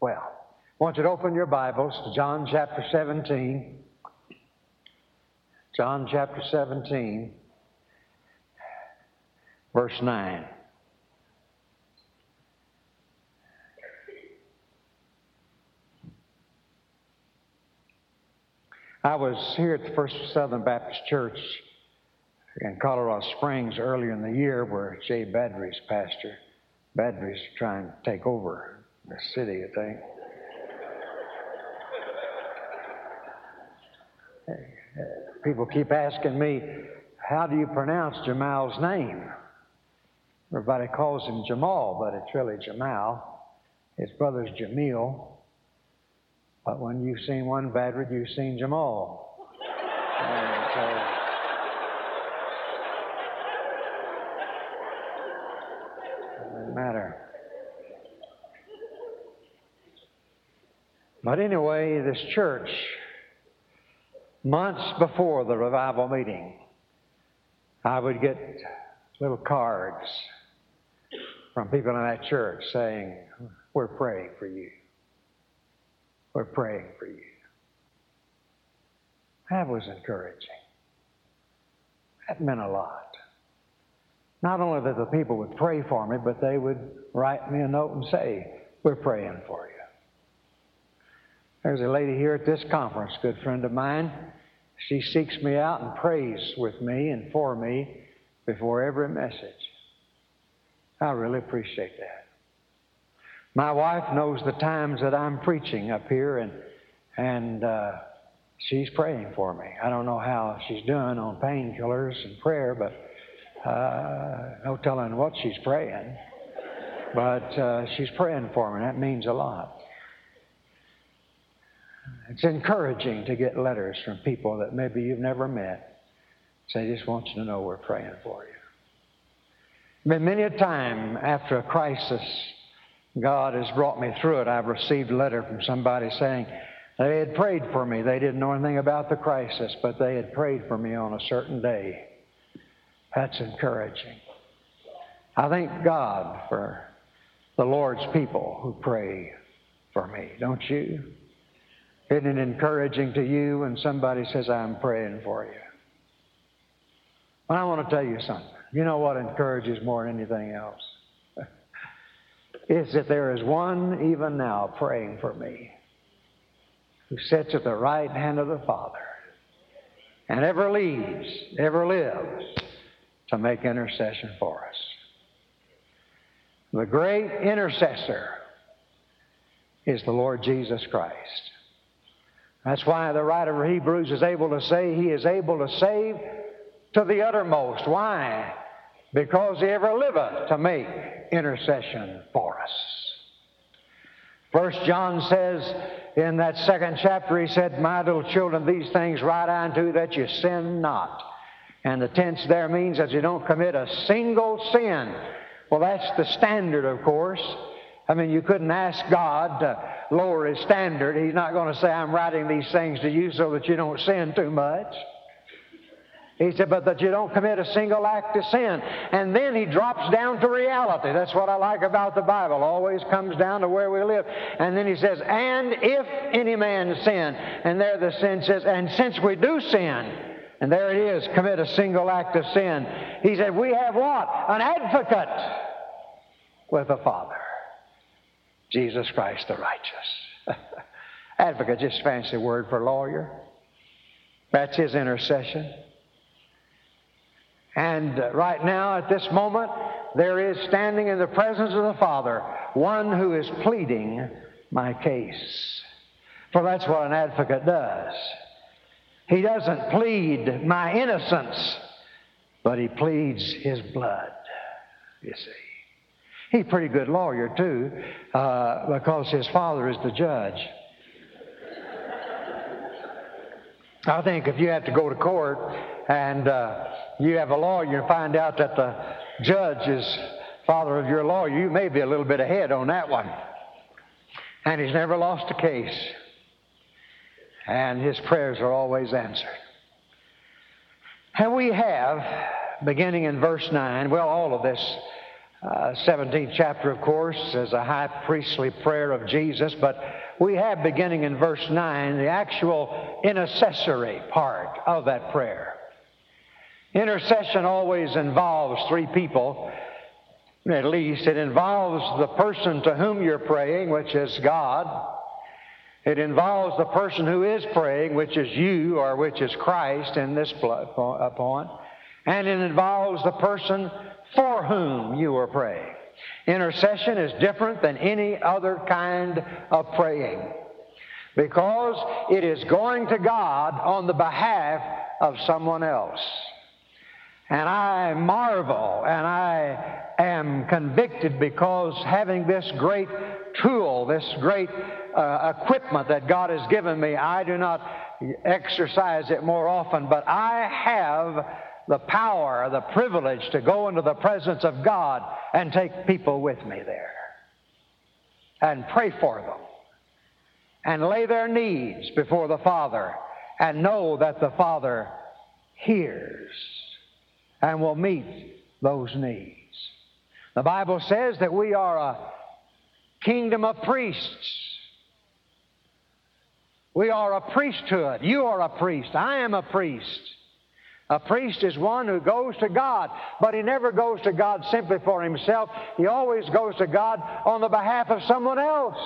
Well, I want you to open your Bibles to John chapter 17. John chapter 17, verse 9. I was here at the First Southern Baptist Church in Colorado Springs earlier in the year where Jay Badry's pastor. Badry's trying to take over the city, I think. People keep asking me, how do you pronounce Jamal's name? Everybody calls him Jamal, but it's really Jamal. His brother's Jamil. But when you've seen one Badry, you've seen Jamal. And so, doesn't matter. But anyway, this church, months before the revival meeting, I would get little cards from people in that church saying, We're praying for you. We're praying for you. That was encouraging. That meant a lot. Not only that the people would pray for me, but they would write me a note and say, We're praying for you. There's a lady here at this conference, good friend of mine. She seeks me out and prays with me and for me before every message. I really appreciate that. My wife knows the times that I'm preaching up here, and and uh, she's praying for me. I don't know how she's doing on painkillers and prayer, but uh, no telling what she's praying. But uh, she's praying for me. That means a lot. It's encouraging to get letters from people that maybe you've never met. Say, just want you to know we're praying for you. Many a time after a crisis, God has brought me through it. I've received a letter from somebody saying they had prayed for me. They didn't know anything about the crisis, but they had prayed for me on a certain day. That's encouraging. I thank God for the Lord's people who pray for me, don't you? Isn't it encouraging to you when somebody says, I'm praying for you? Well, I want to tell you something. You know what encourages more than anything else? is that there is one even now praying for me who sits at the right hand of the Father and ever leads, ever lives to make intercession for us. The great intercessor is the Lord Jesus Christ. That's why the writer of Hebrews is able to say he is able to save to the uttermost. Why? Because he ever liveth to make intercession for us. First John says in that second chapter, he said, My little children, these things write unto that you sin not. And the tense there means that you don't commit a single sin. Well, that's the standard, of course. I mean, you couldn't ask God to lower his standard. He's not going to say, I'm writing these things to you so that you don't sin too much. He said, but that you don't commit a single act of sin. And then he drops down to reality. That's what I like about the Bible. Always comes down to where we live. And then he says, and if any man sin, and there the sin says, and since we do sin, and there it is, commit a single act of sin. He said, we have what? An advocate with the Father. Jesus Christ the righteous. Advocate, just fancy word for lawyer. That's his intercession. And uh, right now, at this moment, there is standing in the presence of the Father one who is pleading my case. For that's what an advocate does. He doesn't plead my innocence, but he pleads his blood, you see. He's a pretty good lawyer, too, uh, because his father is the judge. I think if you have to go to court and uh, you have a lawyer and find out that the judge is father of your lawyer, you may be a little bit ahead on that one. And he's never lost a case. And his prayers are always answered. And we have, beginning in verse 9, well, all of this uh, 17th chapter, of course, is a high priestly prayer of Jesus, but we have, beginning in verse 9, the actual intercessory part of that prayer. Intercession always involves three people, at least. It involves the person to whom you're praying, which is God. It involves the person who is praying, which is you or which is Christ in this point. And it involves the person for whom you are praying. Intercession is different than any other kind of praying because it is going to God on the behalf of someone else. And I marvel and I am convicted because having this great tool, this great uh, equipment that God has given me, I do not exercise it more often, but I have the power, the privilege to go into the presence of God and take people with me there and pray for them and lay their needs before the Father and know that the Father hears and will meet those needs. The Bible says that we are a kingdom of priests. We are a priesthood. You are a priest. I am a priest. A priest is one who goes to God, but he never goes to God simply for himself. He always goes to God on the behalf of someone else.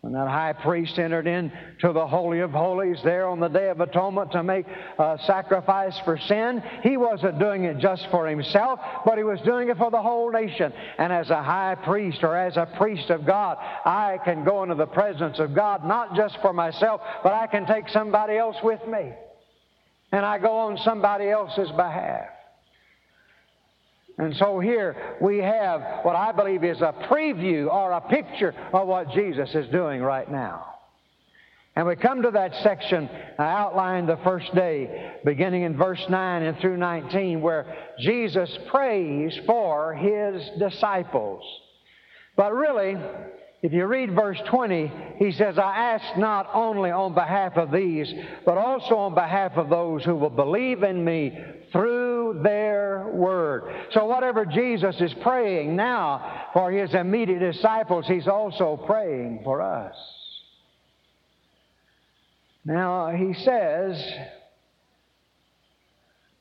When that high priest entered into the Holy of Holies there on the Day of Atonement to make a sacrifice for sin, he wasn't doing it just for himself, but he was doing it for the whole nation. And as a high priest or as a priest of God, I can go into the presence of God not just for myself, but I can take somebody else with me and I go on somebody else's behalf. And so here we have what I believe is a preview or a picture of what Jesus is doing right now. And we come to that section uh, I outlined the first day, beginning in verse 9 and through 19, where Jesus prays for his disciples. But really, if you read verse 20, he says, I ask not only on behalf of these, but also on behalf of those who will believe in me through their word. So, whatever Jesus is praying now for his immediate disciples, he's also praying for us. Now, he says,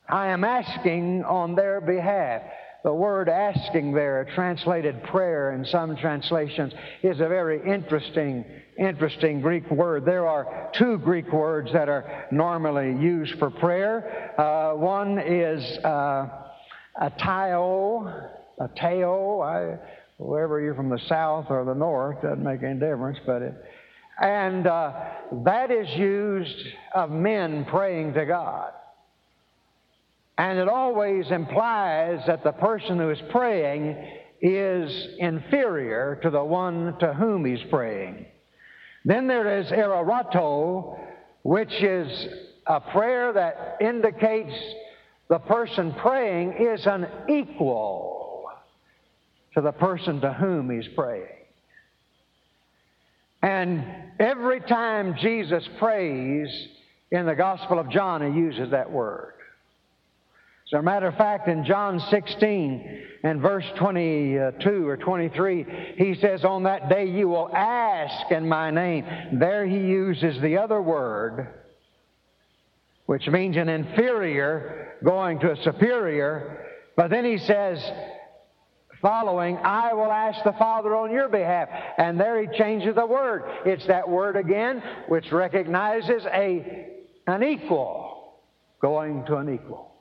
I am asking on their behalf. The word asking there, translated prayer in some translations, is a very interesting, interesting Greek word. There are two Greek words that are normally used for prayer. Uh, one is uh, atao, atao. Wherever you're from the south or the north, doesn't make any difference, but it, and uh, that is used of men praying to God. And it always implies that the person who is praying is inferior to the one to whom he's praying. Then there is erato, which is a prayer that indicates the person praying is an equal to the person to whom he's praying. And every time Jesus prays in the Gospel of John, he uses that word. As a matter of fact, in John 16 and verse 22 or 23, he says, On that day you will ask in my name. There he uses the other word, which means an inferior going to a superior. But then he says, following, I will ask the Father on your behalf. And there he changes the word. It's that word again, which recognizes a, an equal going to an equal.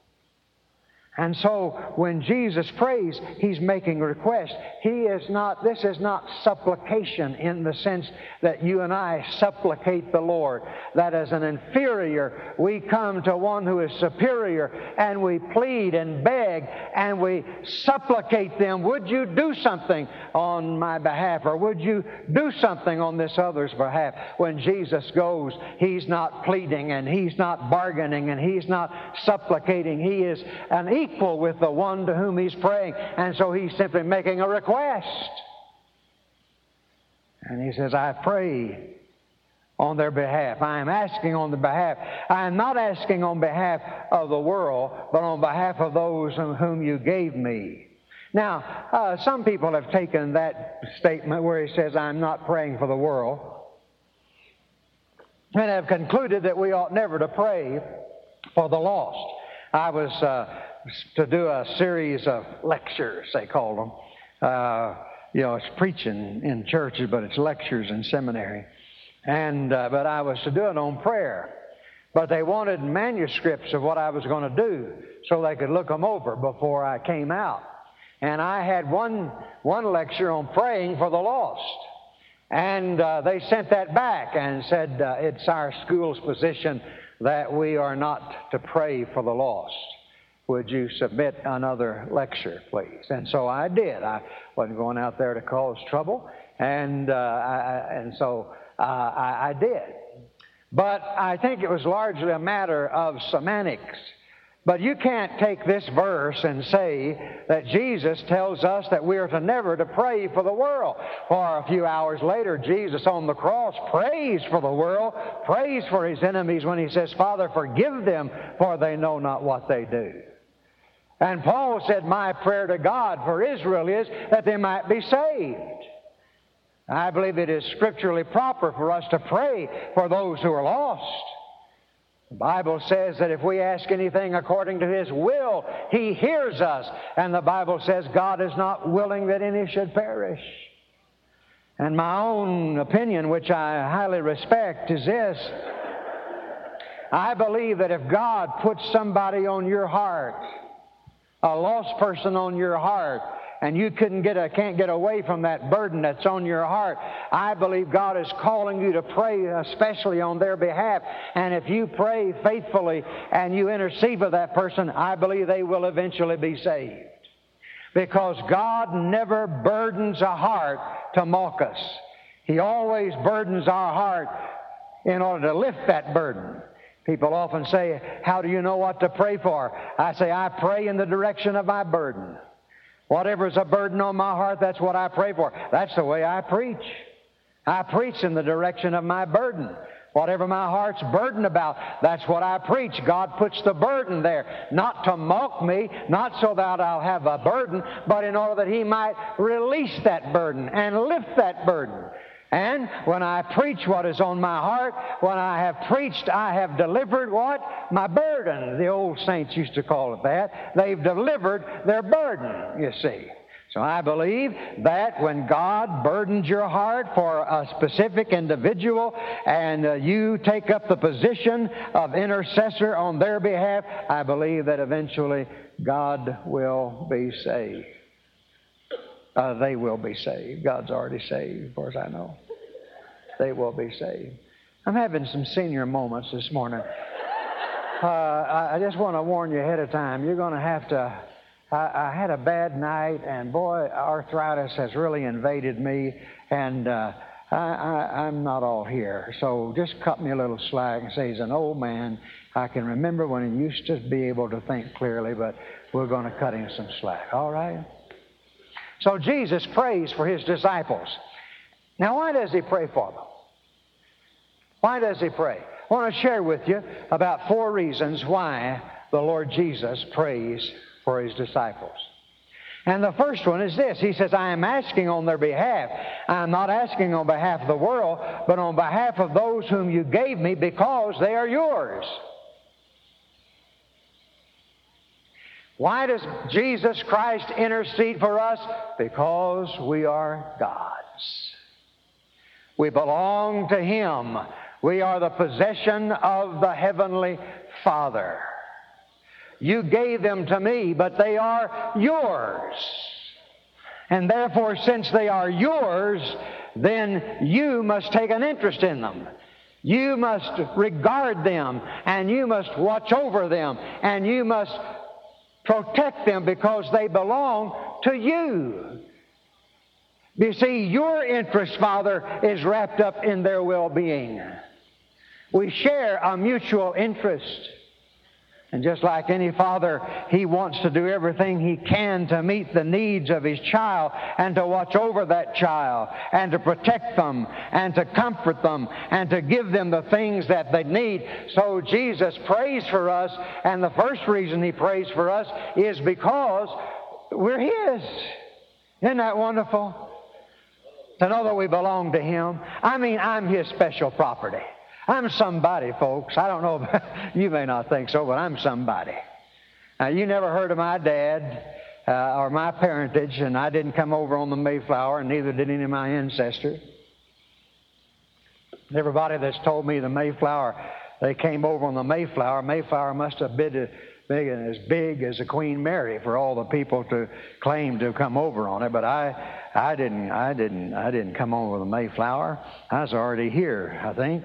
And so when Jesus prays, he's making request. He is not, this is not supplication in the sense that you and I supplicate the Lord. That as an inferior, we come to one who is superior and we plead and beg and we supplicate them, would you do something on my behalf or would you do something on this other's behalf? When Jesus goes, he's not pleading and he's not bargaining and he's not supplicating. He is an equal equal with the one to whom he's praying. And so he's simply making a request. And he says, I pray on their behalf. I am asking on their behalf. I am not asking on behalf of the world, but on behalf of those whom you gave me. Now, uh, some people have taken that statement where he says, I'm not praying for the world, and have concluded that we ought never to pray for the lost. I was uh, to do a series of lectures, they called them. Uh, you know, it's preaching in churches, but it's lectures in seminary. And uh, but I was to do it on prayer. But they wanted manuscripts of what I was going to do so they could look them over before I came out. And I had one one lecture on praying for the lost. And uh, they sent that back and said uh, it's our school's position that we are not to pray for the lost would you submit another lecture, please? And so I did. I wasn't going out there to cause trouble, and uh, I, and so uh, I, I did. But I think it was largely a matter of semantics. But you can't take this verse and say that Jesus tells us that we are to never to pray for the world. For a few hours later, Jesus on the cross prays for the world, prays for his enemies when he says, Father, forgive them, for they know not what they do. And Paul said, My prayer to God for Israel is that they might be saved. I believe it is scripturally proper for us to pray for those who are lost. The Bible says that if we ask anything according to His will, He hears us. And the Bible says God is not willing that any should perish. And my own opinion, which I highly respect, is this. I believe that if God puts somebody on your heart, a lost person on your heart and you couldn't get a, can't get away from that burden that's on your heart, I believe God is calling you to pray uh, especially on their behalf. And if you pray faithfully and you intercede for that person, I believe they will eventually be saved. Because God never burdens a heart to mock us. He always burdens our heart in order to lift that burden. People often say, How do you know what to pray for? I say, I pray in the direction of my burden. Whatever's a burden on my heart, that's what I pray for. That's the way I preach. I preach in the direction of my burden. Whatever my heart's burdened about, that's what I preach. God puts the burden there, not to mock me, not so that I'll have a burden, but in order that He might release that burden and lift that burden. And when I preach what is on my heart, when I have preached, I have delivered what? My burden. The old saints used to call it that. They've delivered their burden, you see. So I believe that when God burdens your heart for a specific individual and uh, you take up the position of intercessor on their behalf, I believe that eventually God will be saved uh, they will be saved. God's already saved, as far as I know. They will be saved. I'm having some senior moments this morning. Uh, I, just want to warn you ahead of time. You're going to have to. I, I, had a bad night, and boy, arthritis has really invaded me, and uh, I, am not all here. So just cut me a little slack and say, he's an old man. I can remember when he used to be able to think clearly, but we're going to cut him some slack. All right? So Jesus prays for his disciples. Now, why does he pray for them? Why does he pray? I want to share with you about four reasons why the Lord Jesus prays for his disciples. And the first one is this He says, I am asking on their behalf. I am not asking on behalf of the world, but on behalf of those whom you gave me because they are yours. Why does Jesus Christ intercede for us? Because we are God's. We belong to Him. We are the possession of the Heavenly Father. You gave them to me, but they are yours. And therefore, since they are yours, then you must take an interest in them. You must regard them, and you must watch over them, and you must Protect them because they belong to you. You see, your interest, Father, is wrapped up in their well being. We share a mutual interest. And just like any father, he wants to do everything he can to meet the needs of his child and to watch over that child and to protect them and to comfort them and to give them the things that they need. So Jesus prays for us, and the first reason he prays for us is because we're His. Isn't that wonderful? To know that we belong to Him. I mean, I'm His special property. I'm somebody, folks. I don't know, you may not think so, but I'm somebody. Now, you never heard of my dad uh, or my parentage, and I didn't come over on the Mayflower, and neither did any of my ancestors. Everybody that's told me the Mayflower, they came over on the Mayflower, Mayflower must have been big as big as the Queen Mary for all the people to claim to come over on it. But I, I didn't, I didn't, I didn't come over the Mayflower. I was already here, I think.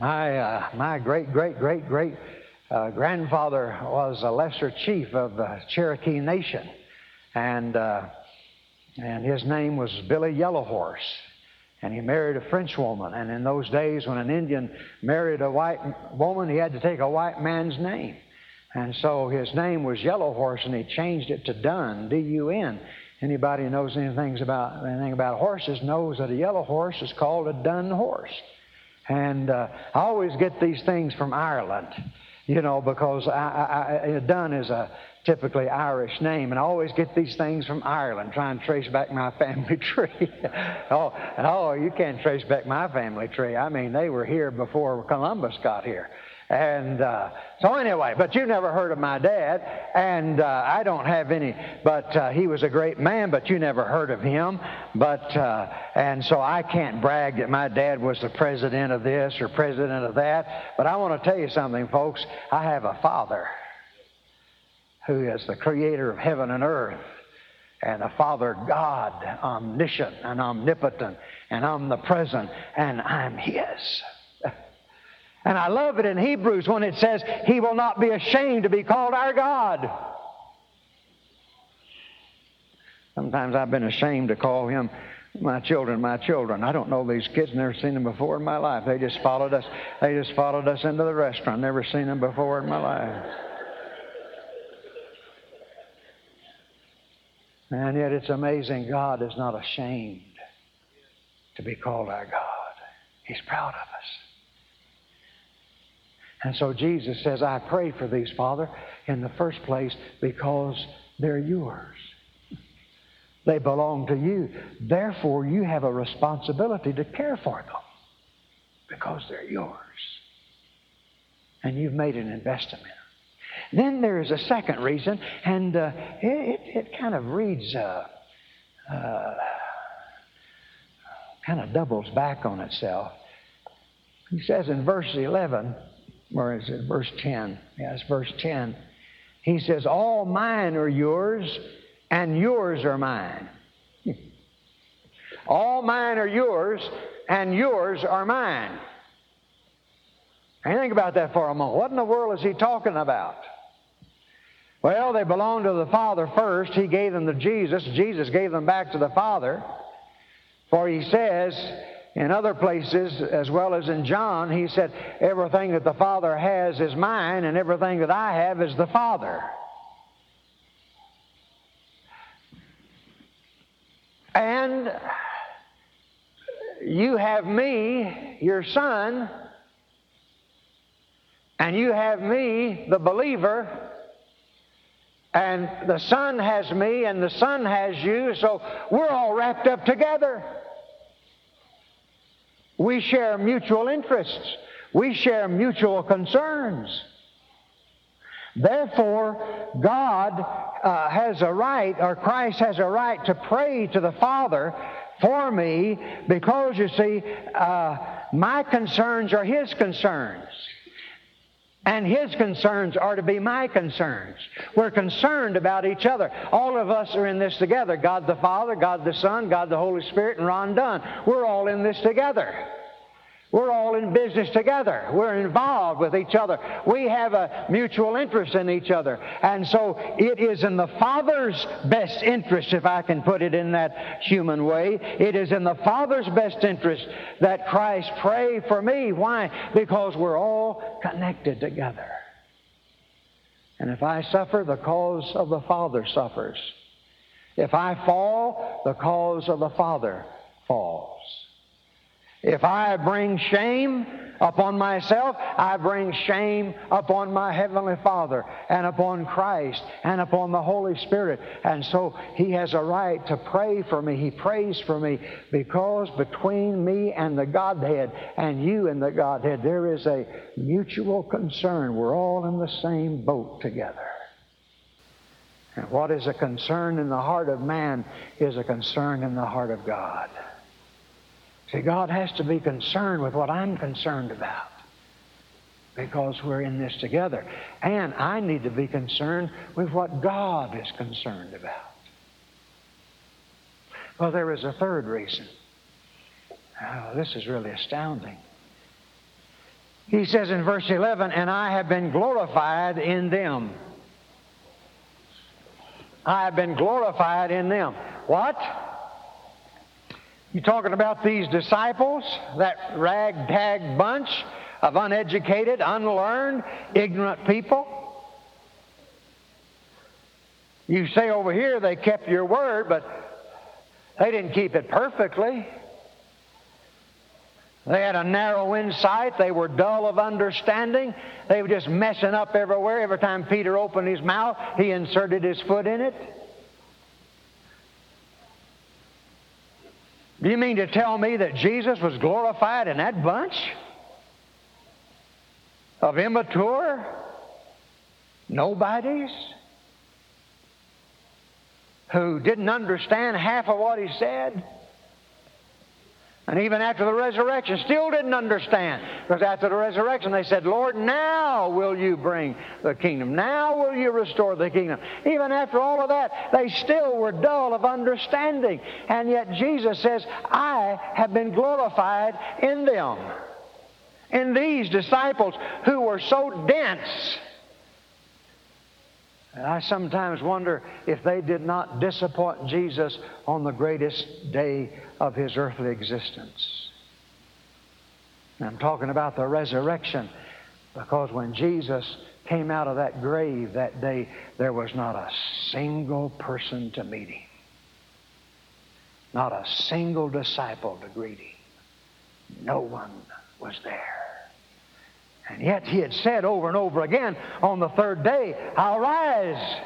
My, uh, my great, great, great, great uh, grandfather was a lesser chief of the Cherokee Nation, and, uh, and his name was Billy Yellowhorse. And he married a French woman. And in those days, when an Indian married a white woman, he had to take a white man's name. And so his name was Yellowhorse, and he changed it to Dun, D-U-N. Anybody who knows anything about anything about horses knows that a yellow horse is called a dun horse. And uh, I always get these things from Ireland, you know, because I, I, I, Dun is a typically Irish name, and I always get these things from Ireland, try and trace back my family tree. oh, oh, you can't trace back my family tree. I mean, they were here before Columbus got here. And uh, so, anyway, but you never heard of my dad, and uh, I don't have any. But uh, he was a great man, but you never heard of him. But uh, and so I can't brag that my dad was the president of this or president of that. But I want to tell you something, folks. I have a father who is the creator of heaven and earth, and a Father God, omniscient and omnipotent and omnipresent, and I'm His. And I love it in Hebrews when it says, He will not be ashamed to be called our God. Sometimes I've been ashamed to call Him my children, my children. I don't know these kids, never seen them before in my life. They just followed us. They just followed us into the restaurant. Never seen them before in my life. And yet it's amazing God is not ashamed to be called our God. He's proud of us. And so Jesus says, I pray for these, Father, in the first place because they're yours. They belong to you. Therefore, you have a responsibility to care for them because they're yours. And you've made an investment. Then there is a second reason, and uh, it, it, kind of reads, uh, uh, kind of doubles back on itself. He says in verse 11, or is it verse 10? Yes, verse 10. He says, All mine are yours, and yours are mine. All mine are yours, and yours are mine. And think about that for a moment. What in the world is he talking about? Well, they belonged to the Father first. He gave them to Jesus. Jesus gave them back to the Father. For he says, in other places, as well as in John, he said, Everything that the Father has is mine, and everything that I have is the Father. And you have me, your son, and you have me, the believer, and the Son has me, and the Son has you, so we're all wrapped up together. We share mutual interests. We share mutual concerns. Therefore, God uh, has a right, or Christ has a right to pray to the Father for me because, you see, uh, my concerns are His concerns. And his concerns are to be my concerns. We're concerned about each other. All of us are in this together God the Father, God the Son, God the Holy Spirit, and Ron Dunn. We're all in this together. We're all in business together. We're involved with each other. We have a mutual interest in each other. And so it is in the Father's best interest, if I can put it in that human way, it is in the Father's best interest that Christ pray for me. Why? Because we're all connected together. And if I suffer, the cause of the Father suffers. If I fall, the cause of the Father falls. If I bring shame upon myself, I bring shame upon my Heavenly Father and upon Christ and upon the Holy Spirit. And so He has a right to pray for me. He prays for me because between me and the Godhead and you and the Godhead, there is a mutual concern. We're all in the same boat together. And what is a concern in the heart of man is a concern in the heart of God. See, God has to be concerned with what I'm concerned about because we're in this together. And I need to be concerned with what God is concerned about. Well, there is a third reason. Oh, this is really astounding. He says in verse 11, And I have been glorified in them. I have been glorified in them. What? You talking about these disciples, that ragtag bunch of uneducated, unlearned, ignorant people? You say over here they kept your word, but they didn't keep it perfectly. They had a narrow insight. They were dull of understanding. They were just messing up everywhere. Every time Peter opened his mouth, he inserted his foot in it. Do you mean to tell me that Jesus was glorified in that bunch of immature nobodies who didn't understand half of what he said? And even after the resurrection, still didn't understand. Because after the resurrection, they said, Lord, now will you bring the kingdom. Now will you restore the kingdom. Even after all of that, they still were dull of understanding. And yet Jesus says, I have been glorified in them. In these disciples who were so dense. And I sometimes wonder if they did not disappoint Jesus on the greatest day of his earthly existence. I'm talking about the resurrection because when Jesus came out of that grave that day, there was not a single person to meet him, not a single disciple to greet him. No one was there. And yet he had said over and over again, on the third day, I'll rise.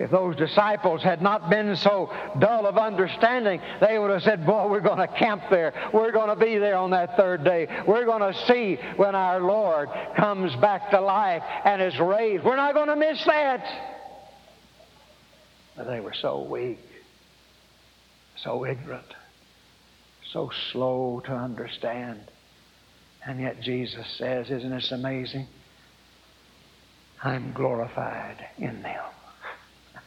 If those disciples had not been so dull of understanding, they would have said, Boy, we're going to camp there. We're going to be there on that third day. We're going to see when our Lord comes back to life and is raised. We're not going to miss that. But they were so weak, so ignorant, so slow to understand. And yet Jesus says, Isn't this amazing? I'm glorified in them.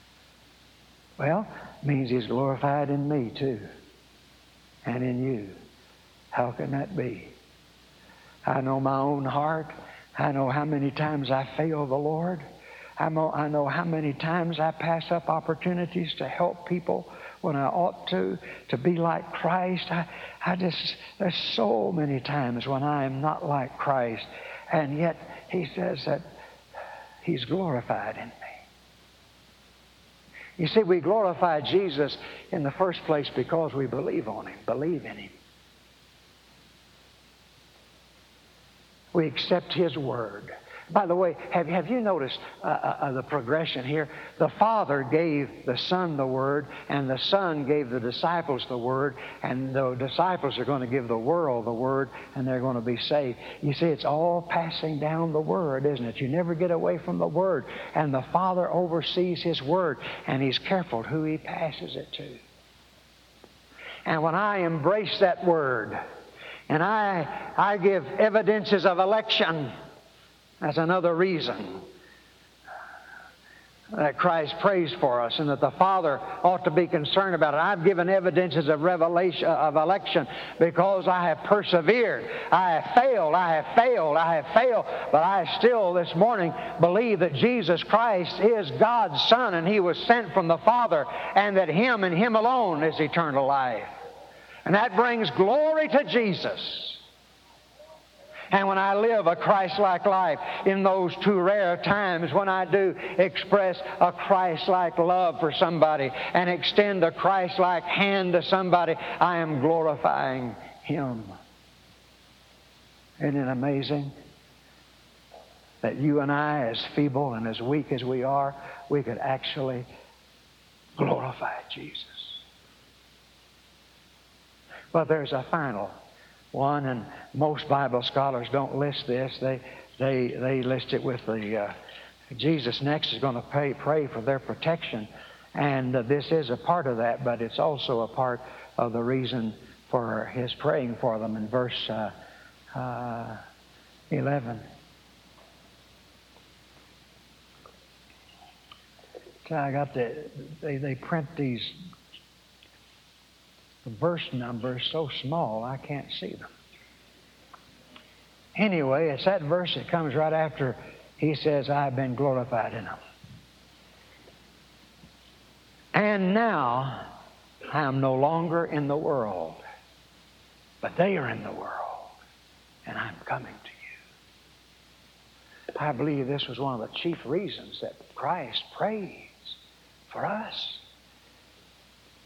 Well, means He's glorified in me too, and in you. How can that be? I know my own heart. I know how many times I fail the Lord. I know, I know how many times I pass up opportunities to help people when I ought to, to be like Christ. I, I just, there's so many times when I am not like Christ. And yet, He says that He's glorified in me. You see, we glorify Jesus in the first place because we believe on Him, believe in Him. We accept His Word. By the way, have, have you noticed uh, uh, uh, the progression here? The Father gave the Son the Word, and the Son gave the disciples the Word, and the disciples are going to give the world the Word, and they're going to be saved. You see, it's all passing down the Word, isn't it? You never get away from the Word. And the Father oversees His Word, and He's careful who He passes it to. And when I embrace that Word, and I, I give evidences of election, that's another reason that Christ prays for us and that the Father ought to be concerned about it. I've given evidences of revelation of election because I have persevered. I have failed, I have failed, I have failed, but I still this morning believe that Jesus Christ is God's Son and He was sent from the Father and that Him and Him alone is eternal life. And that brings glory to Jesus. And when I live a Christ like life in those two rare times when I do express a Christ like love for somebody and extend a Christ like hand to somebody, I am glorifying Him. Isn't it amazing that you and I, as feeble and as weak as we are, we could actually glorify Jesus? Well, there's a final one, and most Bible scholars don't list this. They, they, they list it with the uh, Jesus next is going to pray, pray for their protection. And uh, this is a part of that, but it's also a part of the reason for his praying for them in verse uh, uh 11. So I got the, they, they print these the verse number is so small I can't see them. Anyway, it's that verse that comes right after he says, I've been glorified in them. And now I am no longer in the world, but they are in the world, and I'm coming to you. I believe this was one of the chief reasons that Christ prays for us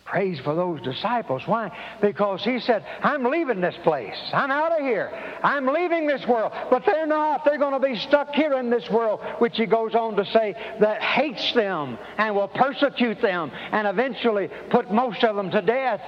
praise for those disciples. Why? Because he said, I'm leaving this place. I'm out of here. I'm leaving this world. But they're not. They're going to be stuck here in this world, which he goes on to say that hates them and will persecute them and eventually put most of them to death.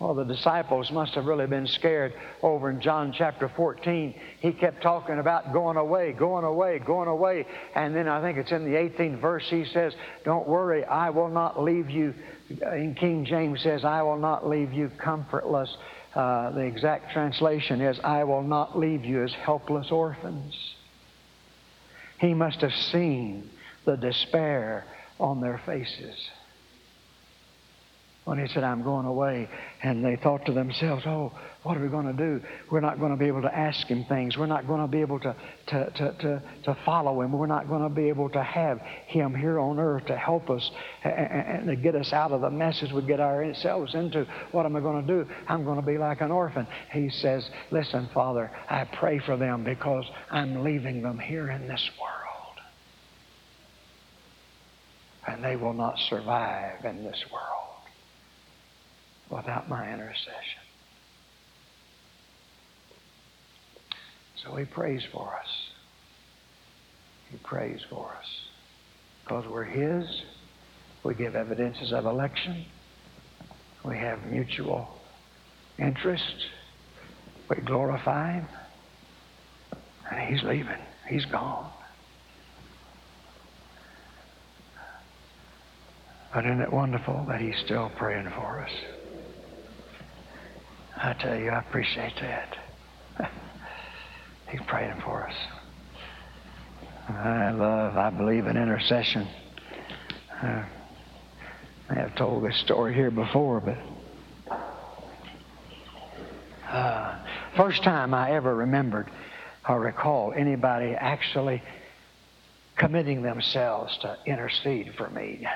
Well, the disciples must have really been scared over in John chapter 14. He kept talking about going away, going away, going away. And then I think it's in the 18th verse, he says, Don't worry, I will not leave you. In King James says, I will not leave you comfortless. Uh, the exact translation is, I will not leave you as helpless orphans. He must have seen the despair on their faces when he said, I'm going away. And they thought to themselves, oh, what are we going to do? We're not going to be able to ask him things. We're not going to be able to, to, to, to, to follow him. We're not going to be able to have him here on earth to help us and, to get us out of the messes we get ourselves into. What am I going to do? I'm going to be like an orphan. He says, listen, Father, I pray for them because I'm leaving them here in this world. And they will not survive in this world without my intercession. So he prays for us. He prays for us. Because we're his, we give evidences of election. We have mutual interest. We glorify him. And he's leaving. He's gone. But isn't it wonderful that he's still praying for us? I tell you, I appreciate that. He's praying for us. I love, I believe in intercession. Uh, I have told this story here before, but uh, first time I ever remembered or recall anybody actually committing themselves to intercede for me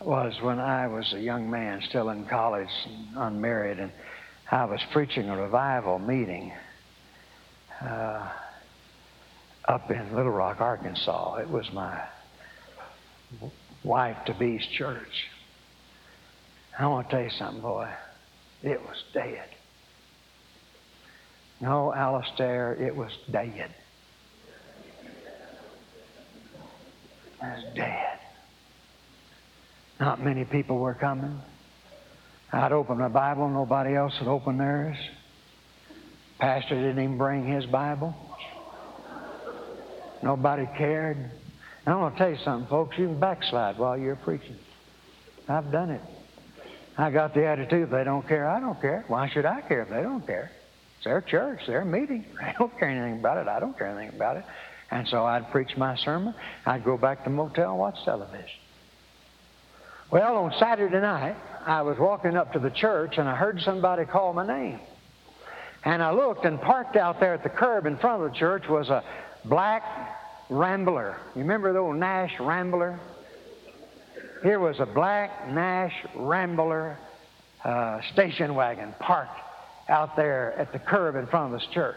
was when I was a young man, still in college, and unmarried, and I was preaching a revival meeting uh, up in Little Rock, Arkansas. It was my wife to be's church. I want to tell you something, boy. It was dead. No, Alistair, it was dead. It was dead. Not many people were coming. I'd open my Bible, nobody else would open theirs. Pastor didn't even bring his Bible. Nobody cared. And I'm going to tell you something, folks. You can backslide while you're preaching. I've done it. I got the attitude they don't care, I don't care. Why should I care if they don't care? It's their church, their meeting. They don't care anything about it. I don't care anything about it. And so I'd preach my sermon. I'd go back to motel watch television. Well, on Saturday night, I was walking up to the church and I heard somebody call my name. And I looked and parked out there at the curb in front of the church was a black Rambler. You remember the old Nash Rambler? Here was a black Nash Rambler uh, station wagon parked out there at the curb in front of this church.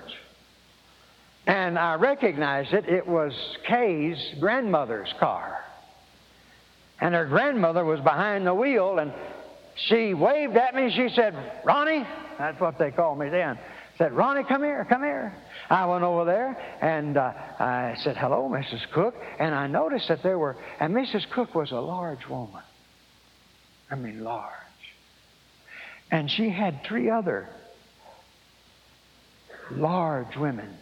And I recognized it. It was Kay's grandmother's car and her grandmother was behind the wheel, and she waved at me. She said, Ronnie, that's what they called me then. Said, Ronnie, come here, come here. I went over there and uh, I said, hello, Mrs. Cook. And I noticed that there were, and Mrs. Cook was a large woman. I mean, large. And she had three other large women.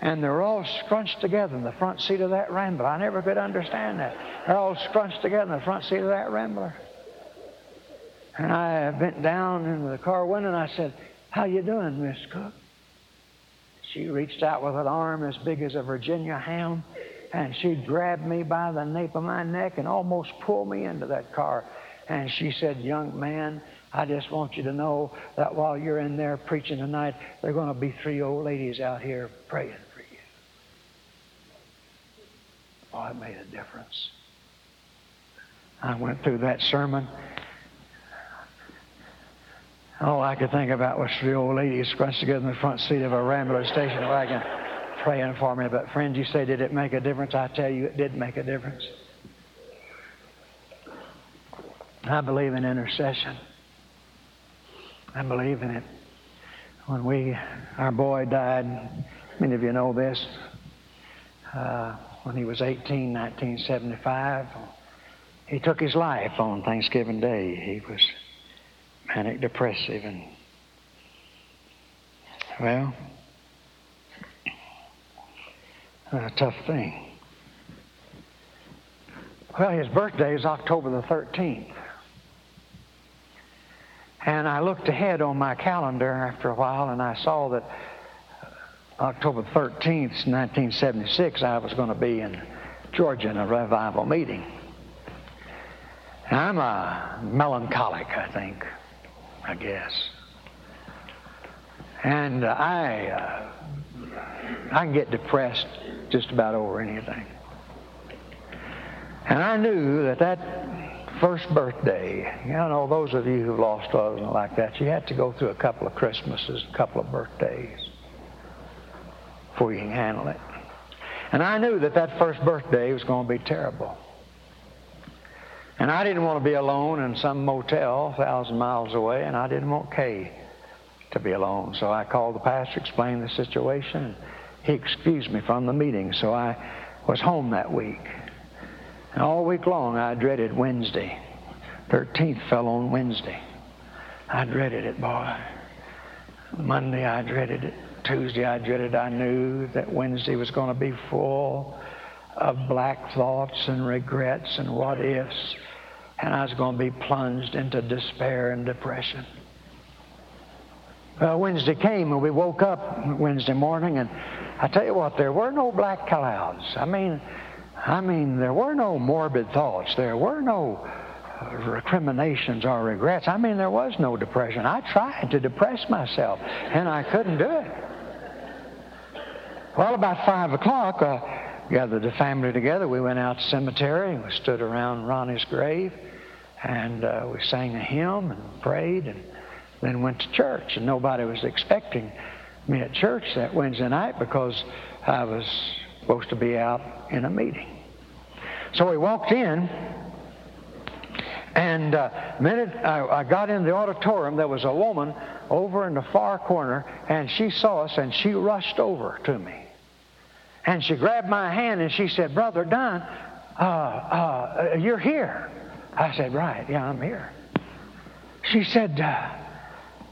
And they're all scrunched together in the front seat of that Rambler. I never could understand that. They're all scrunched together in the front seat of that Rambler. And I bent down into the car window and I said, How you doing, Miss Cook? She reached out with an arm as big as a Virginia ham and she grabbed me by the nape of my neck and almost pulled me into that car. And she said, Young man, I just want you to know that while you're in there preaching tonight, there are going to be three old ladies out here praying for you. Oh, it made a difference. I went through that sermon. All I could think about was three old ladies scrunched together in the front seat of a Rambler station wagon praying for me. But, friends, you say, did it make a difference? I tell you, it did make a difference. I believe in intercession. I believe in it. When we, our boy died, many of you know this, uh, when he was 18, 1975, he took his life on Thanksgiving Day. He was manic depressive and, well, a tough thing. Well, his birthday is October the 13th. And I looked ahead on my calendar after a while and I saw that October 13th, 1976, I was going to be in Georgia in a revival meeting. I'm a melancholic, I think, I guess. And I, uh, I can get depressed just about over anything. And I knew that that first birthday, you know, those of you who've lost others like that, you had to go through a couple of Christmases, a couple of birthdays before you can handle it. And I knew that that first birthday was going to be terrible. And I didn't want to be alone in some motel a thousand miles away, and I didn't want Kay to be alone. So I called the pastor, explained the situation, and he excused me from the meeting. So I was home that week. And all week long, I dreaded Wednesday. 13th fell on Wednesday. I dreaded it, boy. Monday, I dreaded it. Tuesday, I dreaded I knew that Wednesday was going to be full of black thoughts and regrets and what ifs. And I was going to be plunged into despair and depression. Well, Wednesday came and we woke up Wednesday morning, and I tell you what, there were no black clouds. I mean, I mean, there were no morbid thoughts. There were no recriminations or regrets. I mean, there was no depression. I tried to depress myself, and I couldn't do it. Well, about 5 o'clock, uh, gathered the family together. We went out to the cemetery, and we stood around Ronnie's grave, and uh, we sang a hymn and prayed, and then went to church. And nobody was expecting me at church that Wednesday night because I was supposed to be out in a meeting. So we walked in, and uh, minute I, I got in the auditorium, there was a woman over in the far corner, and she saw us, and she rushed over to me. And she grabbed my hand and she said, Brother Dunn, uh, uh, you're here. I said, Right, yeah, I'm here. She said, uh,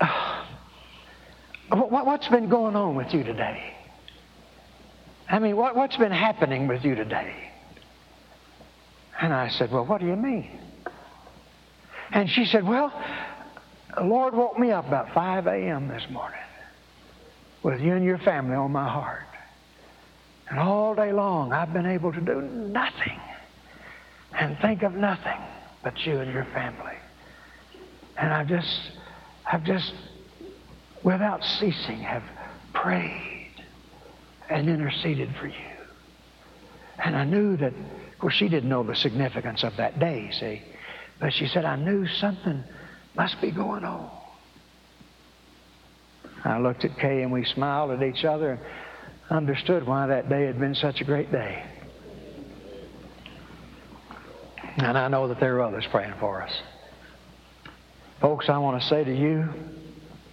uh What's been going on with you today? I mean, what, what's been happening with you today? And I said, Well, what do you mean? And she said, Well, the Lord woke me up about 5 a.m. this morning with you and your family on my heart. And all day long, I've been able to do nothing and think of nothing but you and your family. And I've just, I've just, without ceasing, have prayed and interceded for you. And I knew that, of course, she didn't know the significance of that day, see. But she said, I knew something must be going on. I looked at Kay and we smiled at each other understood why that day had been such a great day. And I know that there are others praying for us. Folks, I want to say to you,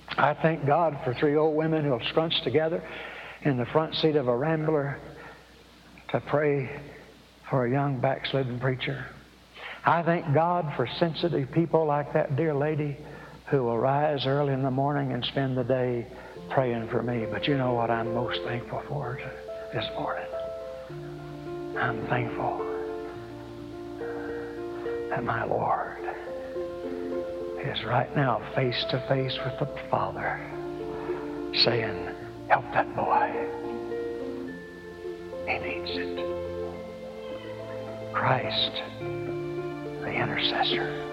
I thank God for three old women who have scrunched together in the front seat of a rambler to pray for a young backslidden preacher. I thank God for sensitive people like that dear lady who will rise early in the morning and spend the day praying for me. But you know what I'm most thankful for this morning? I'm thankful that my Lord is right now face to face with the Father saying, Help that boy. He needs it. Christ, the intercessor.